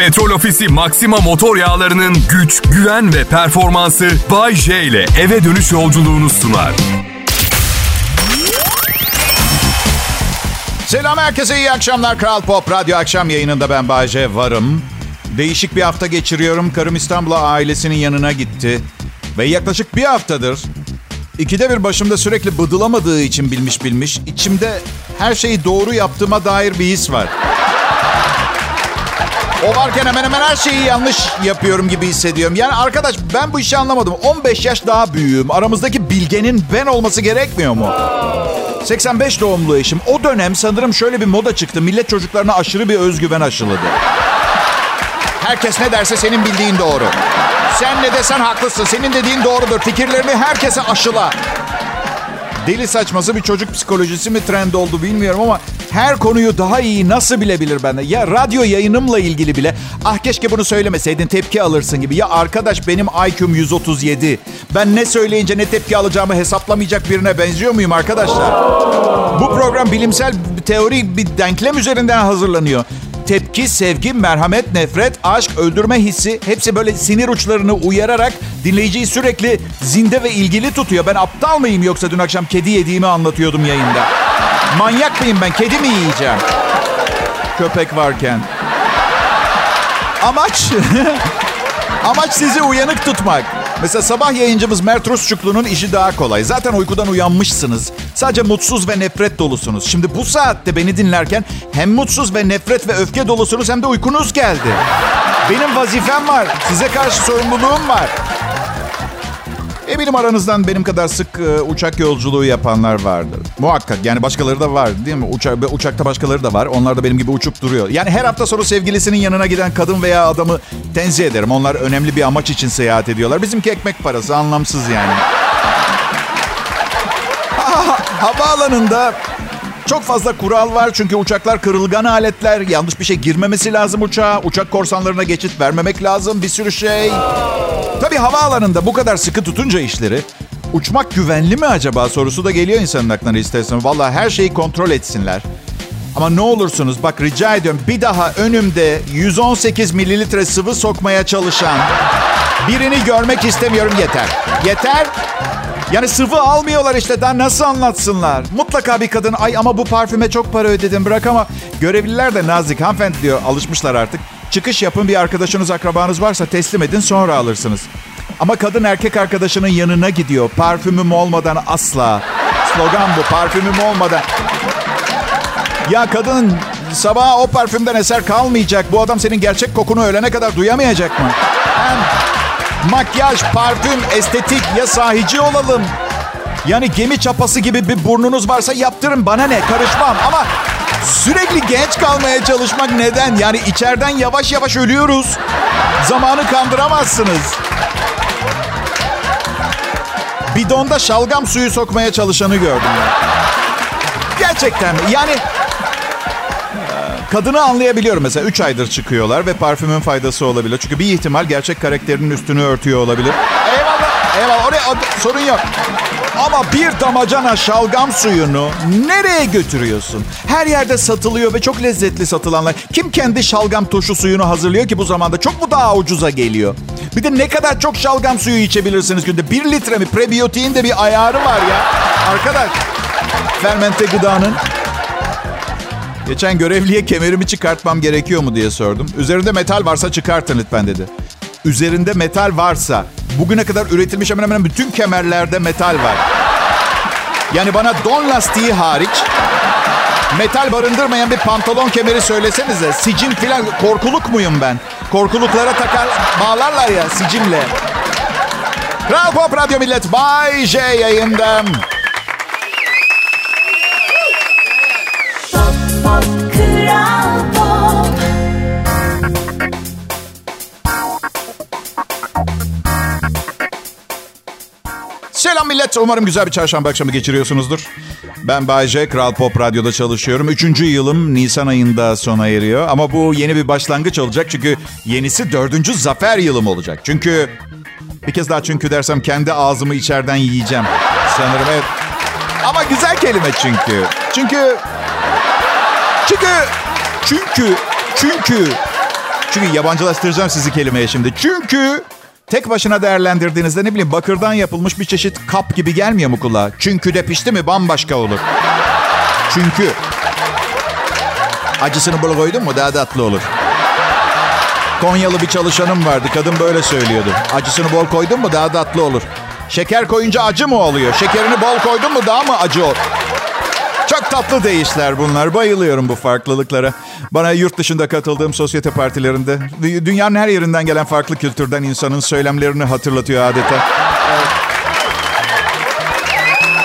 Petrol Ofisi Maxima motor yağlarının güç, güven ve performansı Bay J ile eve dönüş yolculuğunu sunar. Selam herkese iyi akşamlar. Kral Pop Radyo akşam yayınında ben Bayce varım. Değişik bir hafta geçiriyorum. Karım İstanbul'a ailesinin yanına gitti. Ve yaklaşık bir haftadır ikide bir başımda sürekli bıdılamadığı için bilmiş bilmiş. içimde her şeyi doğru yaptığıma dair bir his var. O varken hemen hemen her şeyi yanlış yapıyorum gibi hissediyorum. Yani arkadaş ben bu işi anlamadım. 15 yaş daha büyüğüm. Aramızdaki bilgenin ben olması gerekmiyor mu? 85 doğumlu eşim. O dönem sanırım şöyle bir moda çıktı. Millet çocuklarına aşırı bir özgüven aşıladı. Herkes ne derse senin bildiğin doğru. Sen ne desen haklısın. Senin dediğin doğrudur. Fikirlerini herkese aşıla. Deli saçması bir çocuk psikolojisi mi trend oldu bilmiyorum ama her konuyu daha iyi nasıl bilebilir bende? Ya radyo yayınımla ilgili bile ah keşke bunu söylemeseydin tepki alırsın gibi. Ya arkadaş benim IQ'm 137. Ben ne söyleyince ne tepki alacağımı hesaplamayacak birine benziyor muyum arkadaşlar? Bu program bilimsel bir teori, bir denklem üzerinden hazırlanıyor tepki, sevgi, merhamet, nefret, aşk, öldürme hissi hepsi böyle sinir uçlarını uyararak dinleyiciyi sürekli zinde ve ilgili tutuyor. Ben aptal mıyım yoksa dün akşam kedi yediğimi anlatıyordum yayında. Manyak mıyım ben? Kedi mi yiyeceğim? Köpek varken. Amaç Amaç sizi uyanık tutmak. Mesela sabah yayıncımız Mert Rusçuklu'nun işi daha kolay. Zaten uykudan uyanmışsınız. Sadece mutsuz ve nefret dolusunuz. Şimdi bu saatte beni dinlerken hem mutsuz ve nefret ve öfke dolusunuz hem de uykunuz geldi. Benim vazifem var. Size karşı sorumluluğum var. Eminim aranızdan benim kadar sık e, uçak yolculuğu yapanlar vardır. Muhakkak yani başkaları da var değil mi? Uçak, uçakta başkaları da var. Onlar da benim gibi uçup duruyor. Yani her hafta sonu sevgilisinin yanına giden kadın veya adamı tenzih ederim. Onlar önemli bir amaç için seyahat ediyorlar. Bizimki ekmek parası anlamsız yani. Havaalanında çok fazla kural var çünkü uçaklar kırılgan aletler. Yanlış bir şey girmemesi lazım uçağa. Uçak korsanlarına geçit vermemek lazım. Bir sürü şey. Tabii havaalanında bu kadar sıkı tutunca işleri uçmak güvenli mi acaba sorusu da geliyor insanın aklına istersen. Valla her şeyi kontrol etsinler. Ama ne olursunuz bak rica ediyorum bir daha önümde 118 mililitre sıvı sokmaya çalışan birini görmek istemiyorum yeter. Yeter. Yani sıvı almıyorlar işte daha nasıl anlatsınlar? Mutlaka bir kadın ay ama bu parfüme çok para ödedim bırak ama görevliler de nazik hanımefendi diyor alışmışlar artık. Çıkış yapın bir arkadaşınız akrabanız varsa teslim edin sonra alırsınız. Ama kadın erkek arkadaşının yanına gidiyor. Parfümüm olmadan asla. Slogan bu parfümüm olmadan. Ya kadın sabah o parfümden eser kalmayacak. Bu adam senin gerçek kokunu ölene kadar duyamayacak mı? Hem makyaj, parfüm, estetik ya sahici olalım. Yani gemi çapası gibi bir burnunuz varsa yaptırın bana ne karışmam ama sürekli genç kalmaya çalışmak neden? Yani içeriden yavaş yavaş ölüyoruz. Zamanı kandıramazsınız. Bidonda şalgam suyu sokmaya çalışanı gördüm ben. Gerçekten mi? Yani Kadını anlayabiliyorum mesela 3 aydır çıkıyorlar ve parfümün faydası olabilir. Çünkü bir ihtimal gerçek karakterinin üstünü örtüyor olabilir. Eyvallah, eyvallah. Oraya sorun yok. Ama bir damacana şalgam suyunu nereye götürüyorsun? Her yerde satılıyor ve çok lezzetli satılanlar. Kim kendi şalgam turşu suyunu hazırlıyor ki bu zamanda? Çok mu daha ucuza geliyor? Bir de ne kadar çok şalgam suyu içebilirsiniz günde? Bir litre mi? Prebiyotiğin de bir ayarı var ya. Arkadaş, fermente gıdanın Geçen görevliye kemerimi çıkartmam gerekiyor mu diye sordum. Üzerinde metal varsa çıkartın lütfen dedi. Üzerinde metal varsa bugüne kadar üretilmiş hemen hemen bütün kemerlerde metal var. Yani bana don lastiği hariç metal barındırmayan bir pantolon kemeri söylesenize. Sicim filan korkuluk muyum ben? Korkuluklara takar bağlarlar ya sicimle. Kral Pop Radyo Millet Bay J Selam millet. Umarım güzel bir çarşamba akşamı geçiriyorsunuzdur. Ben Bayce, Kral Pop Radyo'da çalışıyorum. Üçüncü yılım Nisan ayında sona eriyor. Ama bu yeni bir başlangıç olacak. Çünkü yenisi dördüncü zafer yılım olacak. Çünkü bir kez daha çünkü dersem kendi ağzımı içeriden yiyeceğim. Sanırım evet. Ama güzel kelime çünkü. Çünkü... Çünkü... Çünkü... Çünkü... Çünkü yabancılaştıracağım sizi kelimeye şimdi. Çünkü tek başına değerlendirdiğinizde ne bileyim bakırdan yapılmış bir çeşit kap gibi gelmiyor mu kulağa? Çünkü de pişti mi bambaşka olur. Çünkü. Acısını bol koydun mu daha tatlı olur. Konyalı bir çalışanım vardı. Kadın böyle söylüyordu. Acısını bol koydun mu daha tatlı olur. Şeker koyunca acı mı oluyor? Şekerini bol koydun mu daha mı acı olur? Çok tatlı değişler bunlar. Bayılıyorum bu farklılıklara. Bana yurt dışında katıldığım sosyete partilerinde dünyanın her yerinden gelen farklı kültürden insanın söylemlerini hatırlatıyor adeta.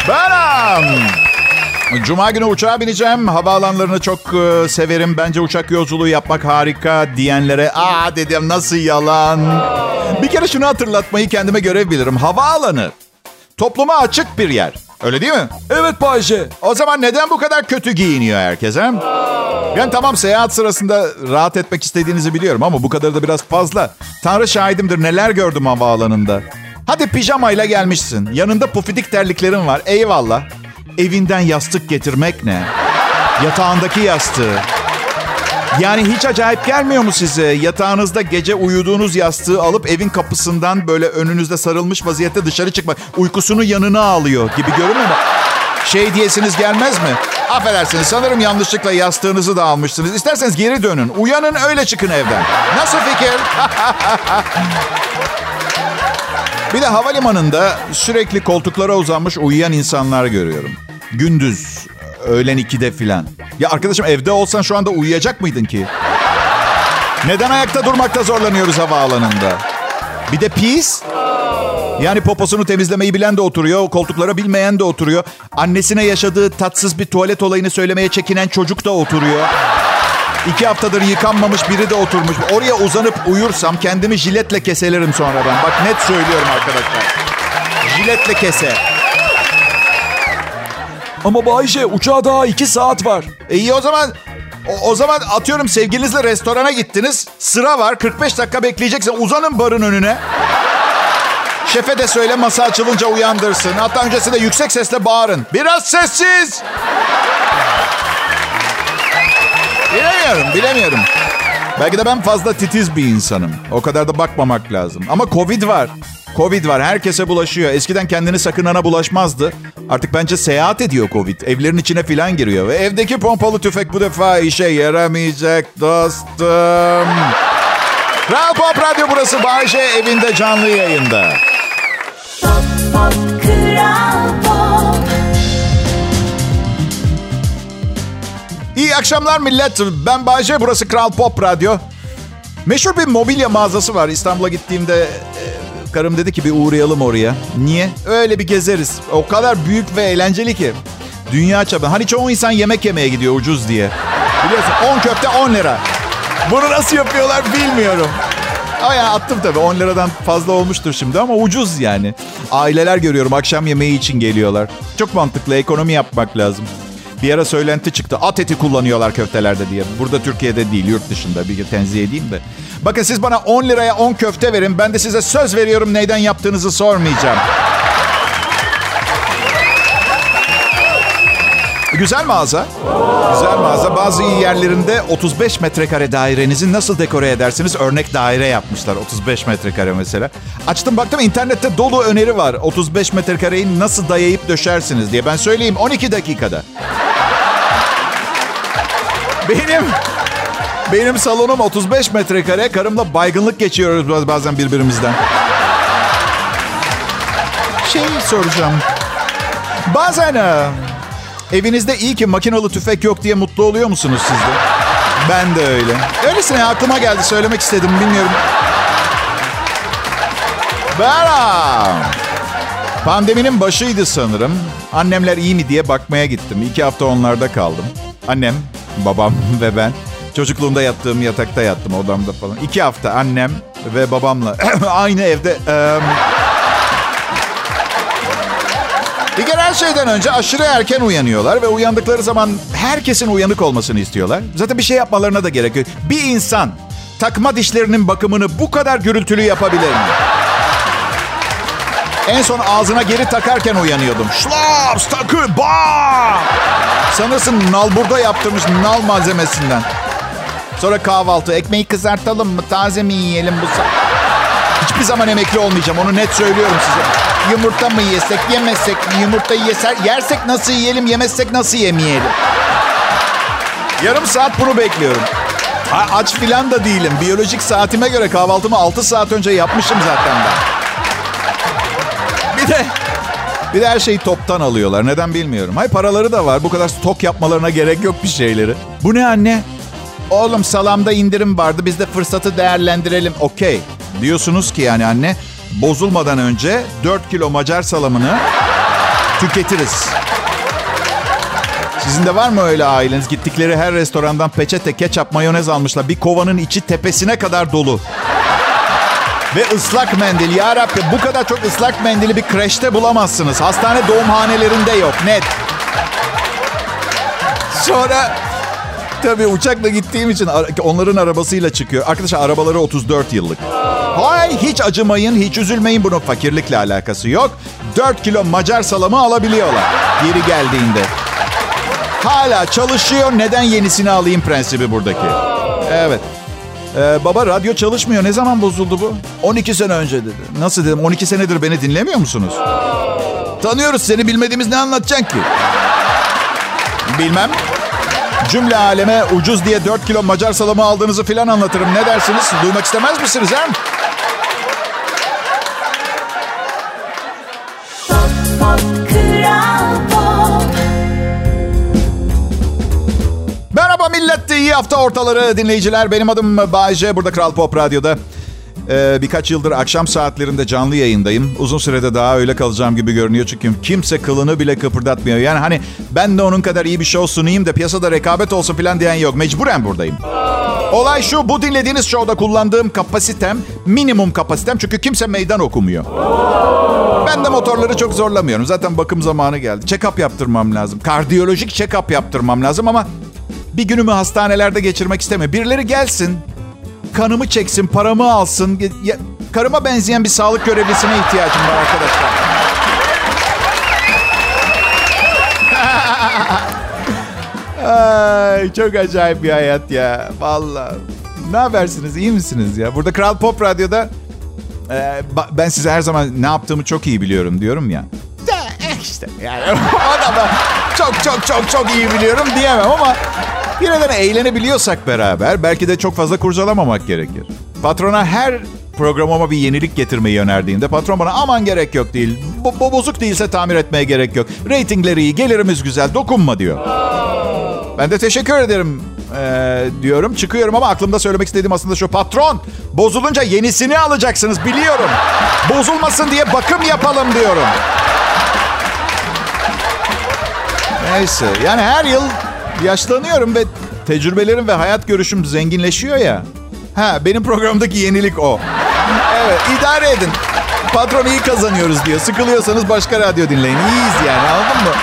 Benim. Cuma günü uçağa bineceğim. Havaalanlarını çok e, severim. Bence uçak yolculuğu yapmak harika diyenlere aa dedim nasıl yalan. Bir kere şunu hatırlatmayı kendime görev bilirim. Havaalanı topluma açık bir yer. Öyle değil mi? Evet Bayce. O zaman neden bu kadar kötü giyiniyor herkes he? Yani tamam seyahat sırasında rahat etmek istediğinizi biliyorum ama bu kadar da biraz fazla. Tanrı şahidimdir neler gördüm havaalanında. Hadi pijamayla gelmişsin. Yanında pufidik terliklerin var. Eyvallah. Evinden yastık getirmek ne? Yatağındaki yastığı. Yani hiç acayip gelmiyor mu size? Yatağınızda gece uyuduğunuz yastığı alıp evin kapısından böyle önünüzde sarılmış vaziyette dışarı çıkmak. Uykusunu yanına alıyor gibi görünmüyor mu? Şey diyesiniz gelmez mi? Affedersiniz sanırım yanlışlıkla yastığınızı da almışsınız. İsterseniz geri dönün. Uyanın öyle çıkın evden. Nasıl fikir? Bir de havalimanında sürekli koltuklara uzanmış uyuyan insanlar görüyorum. Gündüz, öğlen 2'de filan. Ya arkadaşım evde olsan şu anda uyuyacak mıydın ki? Neden ayakta durmakta zorlanıyoruz havaalanında? Bir de pis. Yani poposunu temizlemeyi bilen de oturuyor, koltuklara bilmeyen de oturuyor. Annesine yaşadığı tatsız bir tuvalet olayını söylemeye çekinen çocuk da oturuyor. İki haftadır yıkanmamış biri de oturmuş. Oraya uzanıp uyursam kendimi jiletle keselerim sonradan. Bak net söylüyorum arkadaşlar. Jiletle kese. Ama Bayce uçağa daha iki saat var. E iyi o zaman o, o zaman atıyorum sevgilinizle restorana gittiniz. Sıra var 45 dakika bekleyeceksin. Uzanın barın önüne. Şefe de söyle masa açılınca uyandırsın. Hatta öncesinde yüksek sesle bağırın. Biraz sessiz. Bilemiyorum, bilemiyorum. Belki de ben fazla titiz bir insanım. O kadar da bakmamak lazım. Ama Covid var. Covid var. Herkese bulaşıyor. Eskiden kendini sakınana bulaşmazdı. Artık bence seyahat ediyor Covid. Evlerin içine filan giriyor. Ve evdeki pompalı tüfek bu defa işe yaramayacak dostum. Kral Pop Radyo burası. Bayşe evinde canlı yayında. Pop, pop, Kral Pop. İyi akşamlar millet. Ben Bayce, burası Kral Pop Radyo. Meşhur bir mobilya mağazası var. İstanbul'a gittiğimde karım dedi ki bir uğrayalım oraya. Niye? Öyle bir gezeriz. O kadar büyük ve eğlenceli ki. Dünya çapında. Hani çoğu insan yemek yemeye gidiyor ucuz diye. Biliyorsun 10 köfte 10 lira. Bunu nasıl yapıyorlar bilmiyorum. Ama ya attım tabii 10 liradan fazla olmuştur şimdi ama ucuz yani. Aileler görüyorum akşam yemeği için geliyorlar. Çok mantıklı ekonomi yapmak lazım. Bir ara söylenti çıktı. At eti kullanıyorlar köftelerde diye. Burada Türkiye'de değil, yurt dışında. Bir tenzih edeyim de. Bakın siz bana 10 liraya 10 köfte verin. Ben de size söz veriyorum neyden yaptığınızı sormayacağım. Güzel mağaza. Güzel mağaza. Bazı yerlerinde 35 metrekare dairenizi nasıl dekore edersiniz? Örnek daire yapmışlar. 35 metrekare mesela. Açtım baktım internette dolu öneri var. 35 metrekareyi nasıl dayayıp döşersiniz diye. Ben söyleyeyim 12 dakikada. Benim benim salonum 35 metrekare. Karımla baygınlık geçiyoruz bazen birbirimizden. Şey soracağım. Bazen evinizde iyi ki makinalı tüfek yok diye mutlu oluyor musunuz siz de? Ben de öyle. Öylesine aklıma geldi söylemek istedim bilmiyorum. Beram. Pandeminin başıydı sanırım. Annemler iyi mi diye bakmaya gittim. İki hafta onlarda kaldım. Annem, babam ve ben. Çocukluğumda yattığım yatakta yattım odamda falan. İki hafta annem ve babamla aynı evde... eee, kere her şeyden önce aşırı erken uyanıyorlar ve uyandıkları zaman herkesin uyanık olmasını istiyorlar. Zaten bir şey yapmalarına da gerek yok. Bir insan takma dişlerinin bakımını bu kadar gürültülü yapabilir mi? En son ağzına geri takarken uyanıyordum. Şlaps takı ba! Sanırsın nalburda yaptırmış nal malzemesinden. Sonra kahvaltı. Ekmeği kızartalım mı? Taze mi yiyelim bu sa- Hiçbir zaman emekli olmayacağım. Onu net söylüyorum size. Yumurta mı yesek, yemezsek mi? Yumurtayı yeser, yersek nasıl yiyelim, yemezsek nasıl yemeyelim? Yarım saat bunu bekliyorum. A- aç filan da değilim. Biyolojik saatime göre kahvaltımı 6 saat önce yapmışım zaten ben. Bir de bir de her şeyi toptan alıyorlar. Neden bilmiyorum. Hay paraları da var. Bu kadar stok yapmalarına gerek yok bir şeyleri. Bu ne anne? Oğlum salamda indirim vardı. Biz de fırsatı değerlendirelim. Okey. Diyorsunuz ki yani anne bozulmadan önce 4 kilo Macar salamını tüketiriz. Sizin de var mı öyle aileniz? Gittikleri her restorandan peçete, ketçap, mayonez almışlar. Bir kovanın içi tepesine kadar dolu. Ve ıslak mendil. Ya Rabbi bu kadar çok ıslak mendili bir kreşte bulamazsınız. Hastane doğumhanelerinde yok. Net. Sonra tabii uçakla gittiğim için onların arabasıyla çıkıyor. Arkadaşlar arabaları 34 yıllık. Hay hiç acımayın, hiç üzülmeyin. Bunun fakirlikle alakası yok. 4 kilo Macar salamı alabiliyorlar geri geldiğinde. Hala çalışıyor. Neden yenisini alayım prensibi buradaki. Evet. Ee, baba radyo çalışmıyor. Ne zaman bozuldu bu? 12 sene önce dedi. Nasıl dedim? 12 senedir beni dinlemiyor musunuz? Tanıyoruz seni bilmediğimiz ne anlatacaksın ki? Bilmem. Cümle aleme ucuz diye 4 kilo Macar salamı aldığınızı filan anlatırım. Ne dersiniz? Duymak istemez misiniz Pop. Merhaba millet. iyi hafta ortaları dinleyiciler. Benim adım Bayce. Burada Kral Pop Radyo'da. Ee, birkaç yıldır akşam saatlerinde canlı yayındayım. Uzun sürede daha öyle kalacağım gibi görünüyor. Çünkü kimse kılını bile kıpırdatmıyor. Yani hani ben de onun kadar iyi bir show sunayım da piyasada rekabet olsun falan diyen yok. Mecburen buradayım. Olay şu, bu dinlediğiniz showda kullandığım kapasitem minimum kapasitem çünkü kimse meydan okumuyor. Ben de motorları çok zorlamıyorum. Zaten bakım zamanı geldi. Check-up yaptırmam lazım. Kardiyolojik check-up yaptırmam lazım ama bir günümü hastanelerde geçirmek istemiyorum. Birileri gelsin, kanımı çeksin, paramı alsın. Ya, karıma benzeyen bir sağlık görevlisine ihtiyacım var arkadaşlar. Ay, çok acayip bir hayat ya. Vallahi. Ne habersiniz? İyi misiniz ya? Burada Kral Pop Radyo'da e, ben size her zaman ne yaptığımı çok iyi biliyorum diyorum ya. İşte yani o da çok çok çok çok iyi biliyorum diyemem ama yine de eğlenebiliyorsak beraber belki de çok fazla kurcalamamak gerekir. Patrona her programıma bir yenilik getirmeyi önerdiğinde patron bana aman gerek yok değil. Bu, bu bozuk değilse tamir etmeye gerek yok. Ratingleri iyi, gelirimiz güzel, dokunma diyor. Ben de teşekkür ederim ee, diyorum. Çıkıyorum ama aklımda söylemek istediğim aslında şu. Patron bozulunca yenisini alacaksınız biliyorum. Bozulmasın diye bakım yapalım diyorum. Neyse yani her yıl yaşlanıyorum ve tecrübelerim ve hayat görüşüm zenginleşiyor ya. Ha benim programdaki yenilik o. Evet idare edin. Patron iyi kazanıyoruz diyor. Sıkılıyorsanız başka radyo dinleyin. İyiyiz yani anladın mı?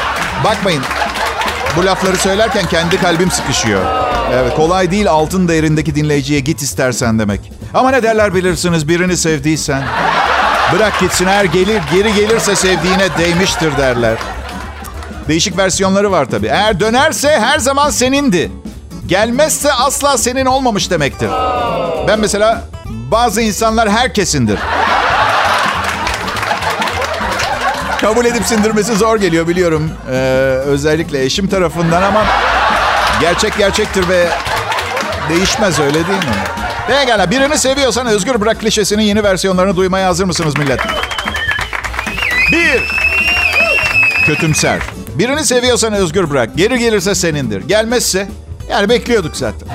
Bakmayın bu lafları söylerken kendi kalbim sıkışıyor. Evet kolay değil altın değerindeki dinleyiciye git istersen demek. Ama ne derler bilirsiniz birini sevdiysen. Bırak gitsin eğer gelir geri gelirse sevdiğine değmiştir derler. Değişik versiyonları var tabii. Eğer dönerse her zaman senindi. Gelmezse asla senin olmamış demektir. Ben mesela bazı insanlar herkesindir. Kabul edip sindirmesi zor geliyor biliyorum. Ee, özellikle eşim tarafından ama gerçek gerçektir ve değişmez öyle değil mi? Pekala birini seviyorsan özgür bırak klişesinin yeni versiyonlarını duymaya hazır mısınız millet? Bir. Kötümser. Birini seviyorsan özgür bırak. Geri gelirse senindir. Gelmezse yani bekliyorduk zaten.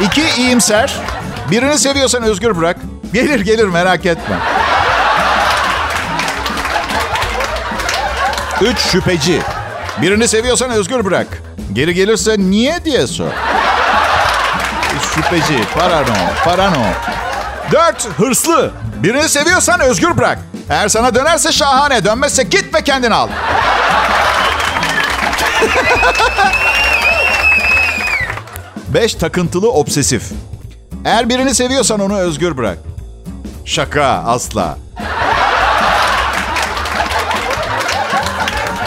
İki iyimser. Birini seviyorsan özgür bırak. Gelir gelir merak etme. Üç şüpheci. Birini seviyorsan özgür bırak. Geri gelirse niye diye sor. Üç şüpheci. Parano. Parano. Dört hırslı. Birini seviyorsan özgür bırak. Eğer sana dönerse şahane. Dönmezse git ve kendini al. Beş takıntılı obsesif. Eğer birini seviyorsan onu özgür bırak. Şaka asla.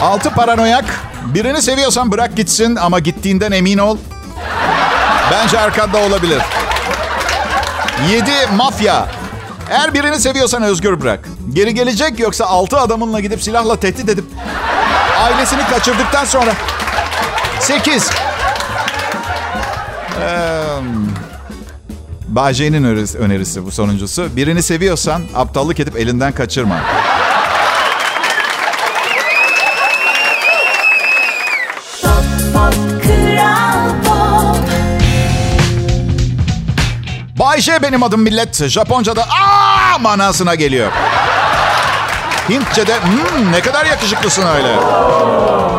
Altı paranoyak. Birini seviyorsan bırak gitsin ama gittiğinden emin ol. Bence arkanda olabilir. 7. Mafya. Eğer birini seviyorsan özgür bırak. Geri gelecek yoksa altı adamınla gidip silahla tehdit edip ailesini kaçırdıktan sonra. 8. Ee, Bahçe'nin önerisi, bu sonuncusu. Birini seviyorsan aptallık edip elinden kaçırma. Pop Pop Kral Pop Bayşe benim adım millet. Japonca'da aa manasına geliyor. Hintçe'de "Hmm, ne kadar yakışıklısın öyle.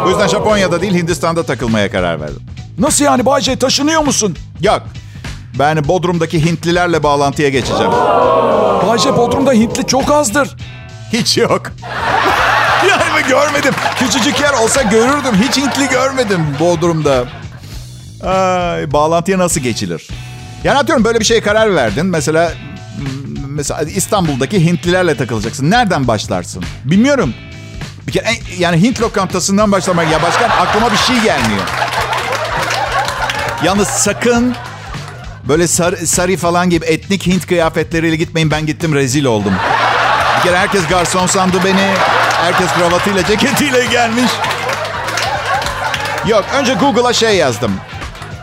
Bu yüzden Japonya'da değil Hindistan'da takılmaya karar verdim. Nasıl yani Bay J taşınıyor musun? Yok. Ben Bodrum'daki Hintlilerle bağlantıya geçeceğim. Bay J Bodrum'da Hintli çok azdır. Hiç yok. yani görmedim. Küçücük yer olsa görürdüm. Hiç Hintli görmedim Bodrum'da. Ay, bağlantıya nasıl geçilir? Yani atıyorum böyle bir şeye karar verdin. Mesela mesela İstanbul'daki Hintlilerle takılacaksın. Nereden başlarsın? Bilmiyorum. Bir kere en- yani Hint lokantasından başlamak ya başka aklıma bir şey gelmiyor. Yalnız sakın böyle sarı, sarı falan gibi etnik Hint kıyafetleriyle gitmeyin. Ben gittim rezil oldum. Bir kere herkes garson sandı beni. Herkes kravatıyla, ceketiyle gelmiş. Yok, önce Google'a şey yazdım.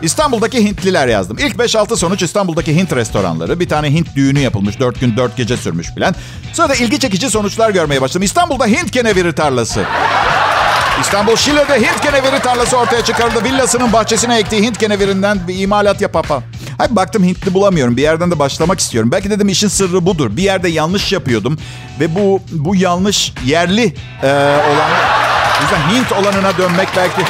İstanbul'daki Hintliler yazdım. İlk 5-6 sonuç İstanbul'daki Hint restoranları. Bir tane Hint düğünü yapılmış. 4 gün 4 gece sürmüş filan. Sonra da ilgi çekici sonuçlar görmeye başladım. İstanbul'da Hint keneviri tarlası. İstanbul Şile'de Hint keneviri tarlası ortaya çıkarıldı. Villasının bahçesine ektiği Hint kenevirinden bir imalat yapapa. Hayır baktım Hintli bulamıyorum. Bir yerden de başlamak istiyorum. Belki dedim işin sırrı budur. Bir yerde yanlış yapıyordum. Ve bu bu yanlış yerli e, olan... Hint olanına dönmek belki...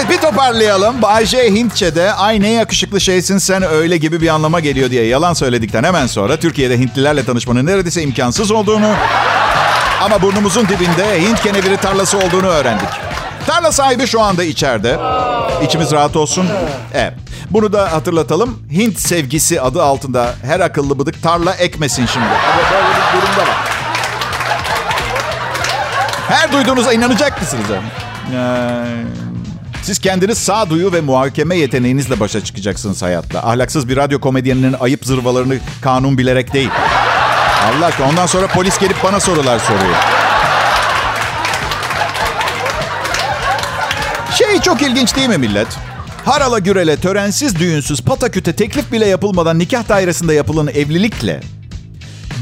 Evet bir toparlayalım. Bay J Hintçe'de ay ne yakışıklı şeysin sen öyle gibi bir anlama geliyor diye yalan söyledikten hemen sonra Türkiye'de Hintlilerle tanışmanın neredeyse imkansız olduğunu ama burnumuzun dibinde Hint keneviri tarlası olduğunu öğrendik. Tarla sahibi şu anda içeride. İçimiz rahat olsun. Evet. Bunu da hatırlatalım. Hint sevgisi adı altında her akıllı bıdık tarla ekmesin şimdi. Böyle bir durumda var. Her duyduğunuza inanacak mısınız? Ee, siz kendiniz sağduyu ve muhakeme yeteneğinizle başa çıkacaksınız hayatta. Ahlaksız bir radyo komedyeninin ayıp zırvalarını kanun bilerek değil. Allah aşkına ondan sonra polis gelip bana sorular soruyor. Şey çok ilginç değil mi millet? Harala gürele, törensiz, düğünsüz, pataküte teklif bile yapılmadan nikah dairesinde yapılan evlilikle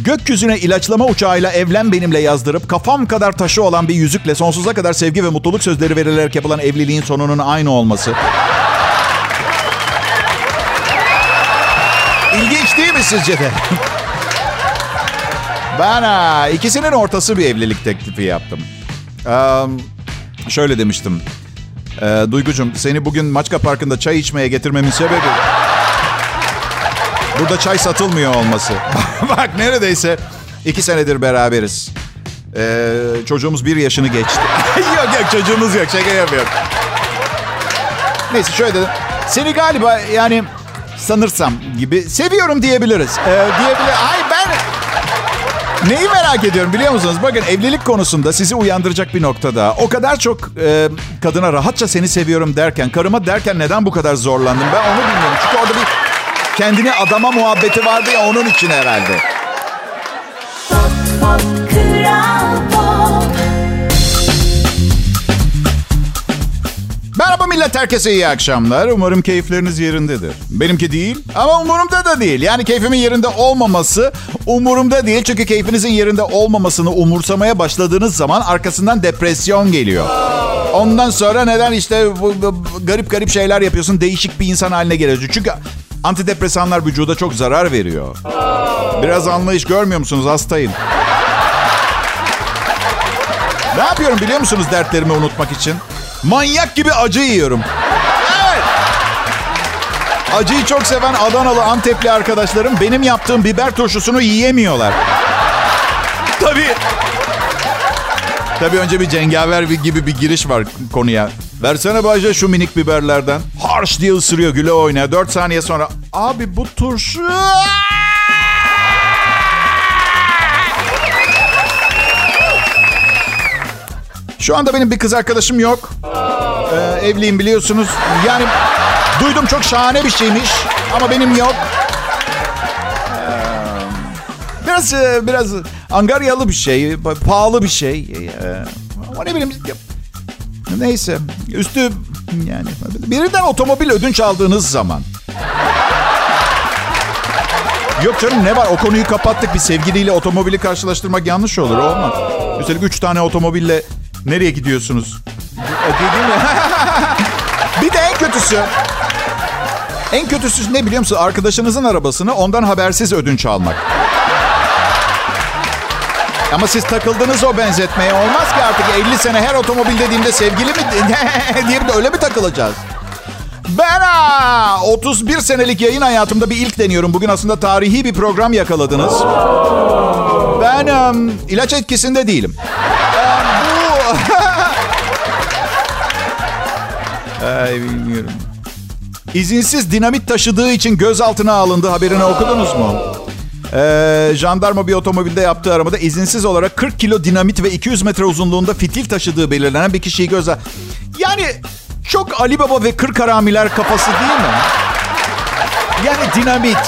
gökyüzüne ilaçlama uçağıyla evlen benimle yazdırıp kafam kadar taşı olan bir yüzükle sonsuza kadar sevgi ve mutluluk sözleri verilerek yapılan evliliğin sonunun aynı olması. İlginç değil mi sizce de? Ben ha, ikisinin ortası bir evlilik teklifi yaptım. Ee, şöyle demiştim. Ee, Duygucum seni bugün Maçka Parkı'nda çay içmeye getirmemin sebebi... Burada çay satılmıyor olması. Bak neredeyse iki senedir beraberiz. Ee, çocuğumuz bir yaşını geçti. yok yok çocuğumuz yok şaka yapıyorum. Neyse şöyle dedim. Seni galiba yani sanırsam gibi seviyorum diyebiliriz. Ee, diyebilir. Ay ben Neyi merak ediyorum biliyor musunuz? Bakın evlilik konusunda sizi uyandıracak bir noktada. O kadar çok e, kadına rahatça seni seviyorum derken, karıma derken neden bu kadar zorlandım ben onu bilmiyorum. Çünkü orada bir kendini adama muhabbeti vardı ya onun için herhalde. Pop Pop Kral Pop Merhaba millet herkese iyi akşamlar. Umarım keyifleriniz yerindedir. Benimki değil ama umurumda da değil. Yani keyfimin yerinde olmaması umurumda değil. Çünkü keyfinizin yerinde olmamasını umursamaya başladığınız zaman arkasından depresyon geliyor. Ondan sonra neden işte bu, bu- garip garip şeyler yapıyorsun değişik bir insan haline geliyorsun. Çünkü antidepresanlar vücuda çok zarar veriyor. Biraz anlayış görmüyor musunuz? Hastayım. Ne yapıyorum biliyor musunuz dertlerimi unutmak için? Manyak gibi acı yiyorum. Evet. Acıyı çok seven Adanalı Antepli arkadaşlarım benim yaptığım biber turşusunu yiyemiyorlar. Tabii. Tabii önce bir cengaver gibi bir giriş var konuya. Versene Bayce şu minik biberlerden. Harş diye ısırıyor güle oynaya. Dört saniye sonra abi bu turşu... Şu anda benim bir kız arkadaşım yok. Ee, evliyim biliyorsunuz. Yani duydum çok şahane bir şeymiş ama benim yok. Ee, biraz e, biraz angaryalı bir şey, pahalı bir şey. Ee, ama ne bileyim neyse. Üstü yani birinden otomobil ödünç aldığınız zaman Yok canım ne var o konuyu kapattık. Bir sevgiliyle otomobili karşılaştırmak yanlış olur. Olmaz. Üstelik üç tane otomobille nereye gidiyorsunuz? E, Değil mi? bir de en kötüsü. En kötüsü ne biliyor musun? Arkadaşınızın arabasını ondan habersiz ödünç almak. Ama siz takıldınız o benzetmeye. Olmaz ki artık 50 sene her otomobil dediğimde sevgili mi diye de öyle mi takılacağız? Ben ha, 31 senelik yayın hayatımda bir ilk deniyorum. Bugün aslında tarihi bir program yakaladınız. Ben um, ilaç etkisinde değilim. Bu... Ay bilmiyorum. İzinsiz dinamit taşıdığı için gözaltına alındı. Haberini okudunuz mu? Ee, jandarma bir otomobilde yaptığı aramada izinsiz olarak 40 kilo dinamit ve 200 metre uzunluğunda fitil taşıdığı belirlenen bir kişiyi gözle... Yani çok Ali Baba ve Kırk Haramiler kafası değil mi? Yani dinamit,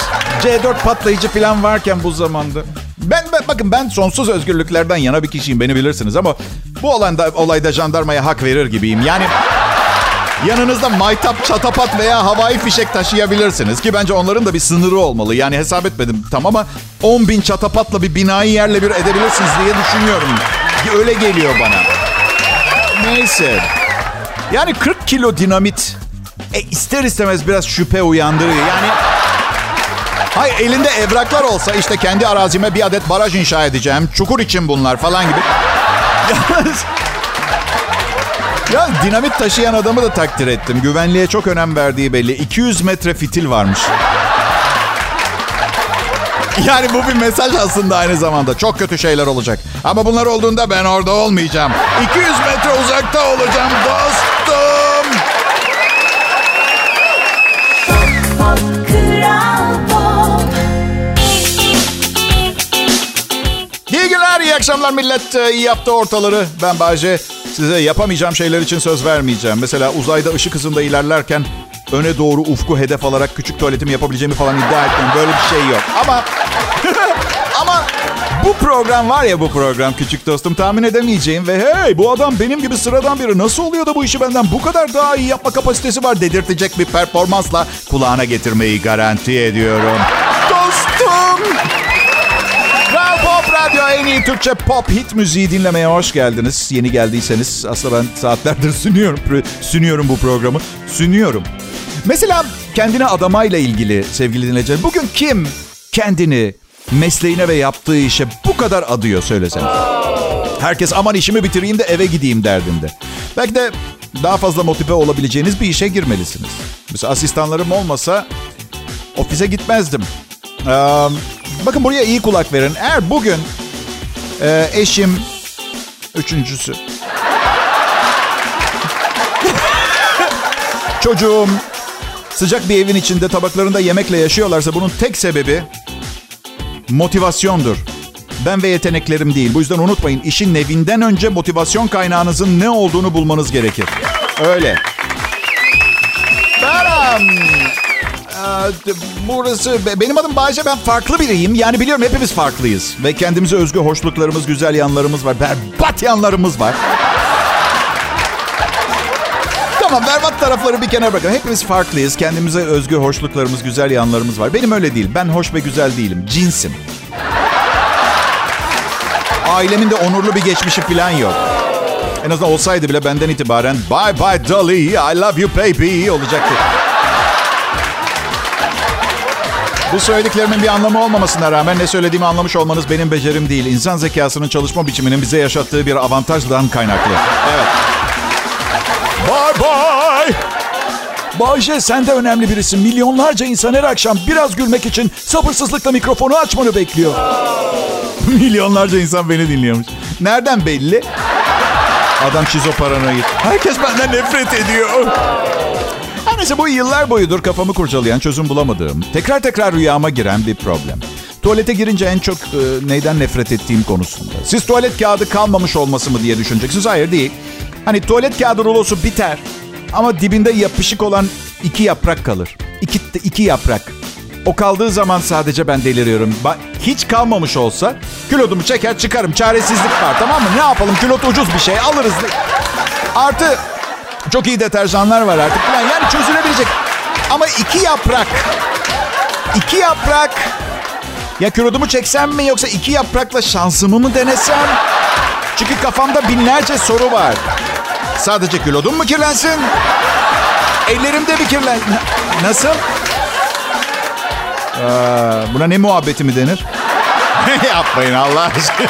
C4 patlayıcı falan varken bu zamanda. Ben, ben bakın ben sonsuz özgürlüklerden yana bir kişiyim beni bilirsiniz ama bu olayda, olayda jandarmaya hak verir gibiyim. Yani yanınızda maytap, çatapat veya havai fişek taşıyabilirsiniz ki bence onların da bir sınırı olmalı. Yani hesap etmedim tam ama 10 bin çatapatla bir binayı yerle bir edebilirsiniz diye düşünüyorum. Öyle geliyor bana. Neyse. Yani 40 kilo dinamit e, ister istemez biraz şüphe uyandırıyor. Yani Hayır elinde evraklar olsa işte kendi arazime bir adet baraj inşa edeceğim. Çukur için bunlar falan gibi. Yalnız ya dinamit taşıyan adamı da takdir ettim. Güvenliğe çok önem verdiği belli. 200 metre fitil varmış. Yani bu bir mesaj aslında aynı zamanda. Çok kötü şeyler olacak. Ama bunlar olduğunda ben orada olmayacağım. 200 metre uzakta olacağım dostum. İyi günler, iyi akşamlar millet. İyi yaptı ortaları. Ben Bayce. Size yapamayacağım şeyler için söz vermeyeceğim. Mesela uzayda ışık hızında ilerlerken öne doğru ufku hedef alarak küçük tuvaletimi yapabileceğimi falan iddia etmiyorum. Böyle bir şey yok. Ama ama bu program var ya bu program küçük dostum tahmin edemeyeceğim ve hey bu adam benim gibi sıradan biri nasıl oluyor da bu işi benden bu kadar daha iyi yapma kapasitesi var dedirtecek bir performansla kulağına getirmeyi garanti ediyorum. Radyo en iyi Türkçe pop hit müziği dinlemeye hoş geldiniz. Yeni geldiyseniz aslında ben saatlerdir sünüyorum, sünüyorum bu programı. Sünüyorum. Mesela kendine adamayla ilgili sevgili dinleyiciler. Bugün kim kendini mesleğine ve yaptığı işe bu kadar adıyor söyleseniz. Herkes aman işimi bitireyim de eve gideyim derdinde. Belki de daha fazla motive olabileceğiniz bir işe girmelisiniz. Mesela asistanlarım olmasa ofise gitmezdim. Ee, bakın buraya iyi kulak verin. Eğer bugün e, eşim üçüncüsü çocuğum sıcak bir evin içinde tabaklarında yemekle yaşıyorlarsa bunun tek sebebi motivasyondur. Ben ve yeteneklerim değil. Bu yüzden unutmayın işin nevinden önce motivasyon kaynağınızın ne olduğunu bulmanız gerekir. Öyle. Beram. Ee, burası benim adım Bayce ben farklı biriyim. Yani biliyorum hepimiz farklıyız ve kendimize özgü hoşluklarımız, güzel yanlarımız var. Berbat yanlarımız var. Tamam berbat tarafları bir kenara bırakın. Hepimiz farklıyız. Kendimize özgü hoşluklarımız, güzel yanlarımız var. Benim öyle değil. Ben hoş ve güzel değilim. Cinsim. Ailemin de onurlu bir geçmişi falan yok. En azından olsaydı bile benden itibaren bye bye Dolly, I love you baby olacaktı. Bu söylediklerimin bir anlamı olmamasına rağmen ne söylediğimi anlamış olmanız benim becerim değil. İnsan zekasının çalışma biçiminin bize yaşattığı bir avantajdan kaynaklı. Evet. Bye bye. Bayce sen de önemli birisin. Milyonlarca insan her akşam biraz gülmek için sabırsızlıkla mikrofonu açmanı bekliyor. Milyonlarca insan beni dinliyormuş. Nereden belli? Adam şizoparanoid. Herkes benden nefret ediyor. Her neyse bu yıllar boyudur kafamı kurcalayan, çözüm bulamadığım, tekrar tekrar rüyama giren bir problem. Tuvalete girince en çok e, neyden nefret ettiğim konusunda. Siz tuvalet kağıdı kalmamış olması mı diye düşüneceksiniz. Hayır değil. Hani tuvalet kağıdı rulosu biter ama dibinde yapışık olan iki yaprak kalır. İki, iki yaprak. O kaldığı zaman sadece ben deliriyorum. Ba- Hiç kalmamış olsa kilotumu çeker çıkarım. Çaresizlik var tamam mı? Ne yapalım kilot ucuz bir şey alırız. Artı çok iyi deterjanlar var artık. Yani çözülebilecek. Ama iki yaprak. iki yaprak. Ya kilotumu çeksem mi yoksa iki yaprakla şansımı mı denesem? Çünkü kafamda binlerce soru var. Sadece kilodum mu kirlensin? Ellerimde bir kirlen... Na- Nasıl? Aa, buna ne muhabbeti mi denir? Yapmayın Allah aşkına.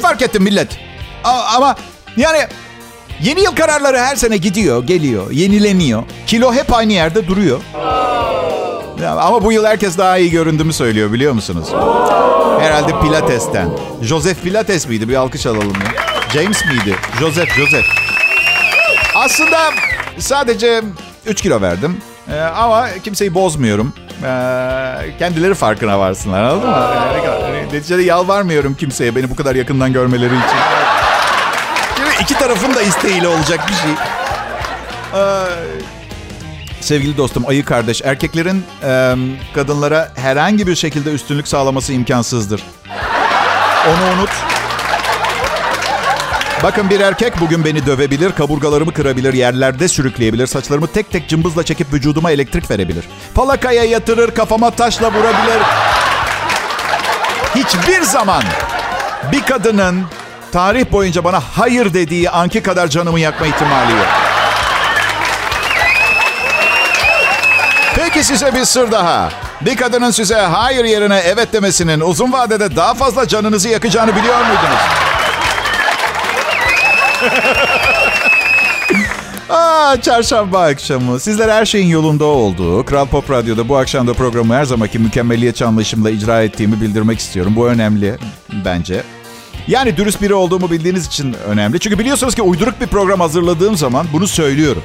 Fark ettim millet. Ama yani yeni yıl kararları her sene gidiyor, geliyor, yenileniyor. Kilo hep aynı yerde duruyor. Ama bu yıl herkes daha iyi göründüğümü söylüyor biliyor musunuz? Herhalde Pilates'ten. Joseph Pilates miydi? Bir alkış alalım ya. James miydi? Joseph, Joseph. Aslında sadece 3 kilo verdim. Ee, ama kimseyi bozmuyorum. Ee, kendileri farkına varsınlar anladın mı? Yani ne kadar- hani neticede yalvarmıyorum kimseye beni bu kadar yakından görmeleri için. Mi? İki tarafın da isteğiyle olacak bir şey. Ee, sevgili dostum, ayı kardeş, erkeklerin e, kadınlara herhangi bir şekilde üstünlük sağlaması imkansızdır. Onu unut. Bakın bir erkek bugün beni dövebilir, kaburgalarımı kırabilir, yerlerde sürükleyebilir, saçlarımı tek tek cımbızla çekip vücuduma elektrik verebilir. Falakaya yatırır, kafama taşla vurabilir. Hiçbir zaman bir kadının tarih boyunca bana hayır dediği anki kadar canımı yakma ihtimali yok. Peki size bir sır daha. Bir kadının size hayır yerine evet demesinin uzun vadede daha fazla canınızı yakacağını biliyor muydunuz? Aa, çarşamba akşamı. Sizler her şeyin yolunda olduğu, Kral Pop Radyo'da bu akşam da programı her zamanki mükemmeliyetçi anlayışımla icra ettiğimi bildirmek istiyorum. Bu önemli bence. Yani dürüst biri olduğumu bildiğiniz için önemli. Çünkü biliyorsunuz ki uyduruk bir program hazırladığım zaman bunu söylüyorum.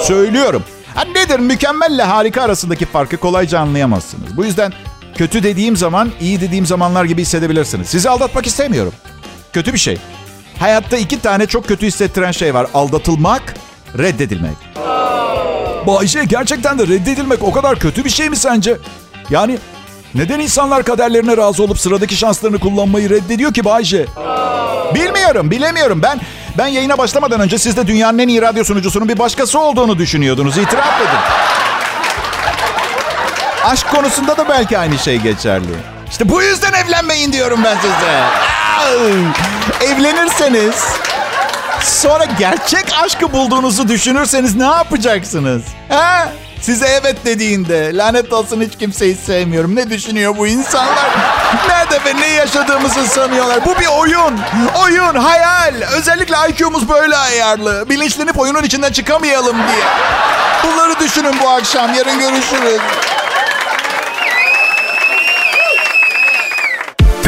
Söylüyorum. Ha nedir mükemmelle harika arasındaki farkı kolayca anlayamazsınız. Bu yüzden kötü dediğim zaman iyi dediğim zamanlar gibi hissedebilirsiniz. Sizi aldatmak istemiyorum. Kötü bir şey. Hayatta iki tane çok kötü hissettiren şey var. Aldatılmak, reddedilmek. Bayşe gerçekten de reddedilmek o kadar kötü bir şey mi sence? Yani neden insanlar kaderlerine razı olup sıradaki şanslarını kullanmayı reddediyor ki Bayşe? Bilmiyorum, bilemiyorum. Ben ben yayına başlamadan önce siz de dünyanın en iyi radyo sunucusunun bir başkası olduğunu düşünüyordunuz. İtiraf edin. Aşk konusunda da belki aynı şey geçerli. İşte bu yüzden evlenmeyin diyorum ben size. Evlenirseniz sonra gerçek aşkı bulduğunuzu düşünürseniz ne yapacaksınız? Ha? Size evet dediğinde lanet olsun hiç kimseyi sevmiyorum. Ne düşünüyor bu insanlar? Nerede ve ne yaşadığımızı sanıyorlar? Bu bir oyun. Oyun, hayal. Özellikle IQ'muz böyle ayarlı. Bilinçlenip oyunun içinden çıkamayalım diye. Bunları düşünün bu akşam. Yarın görüşürüz.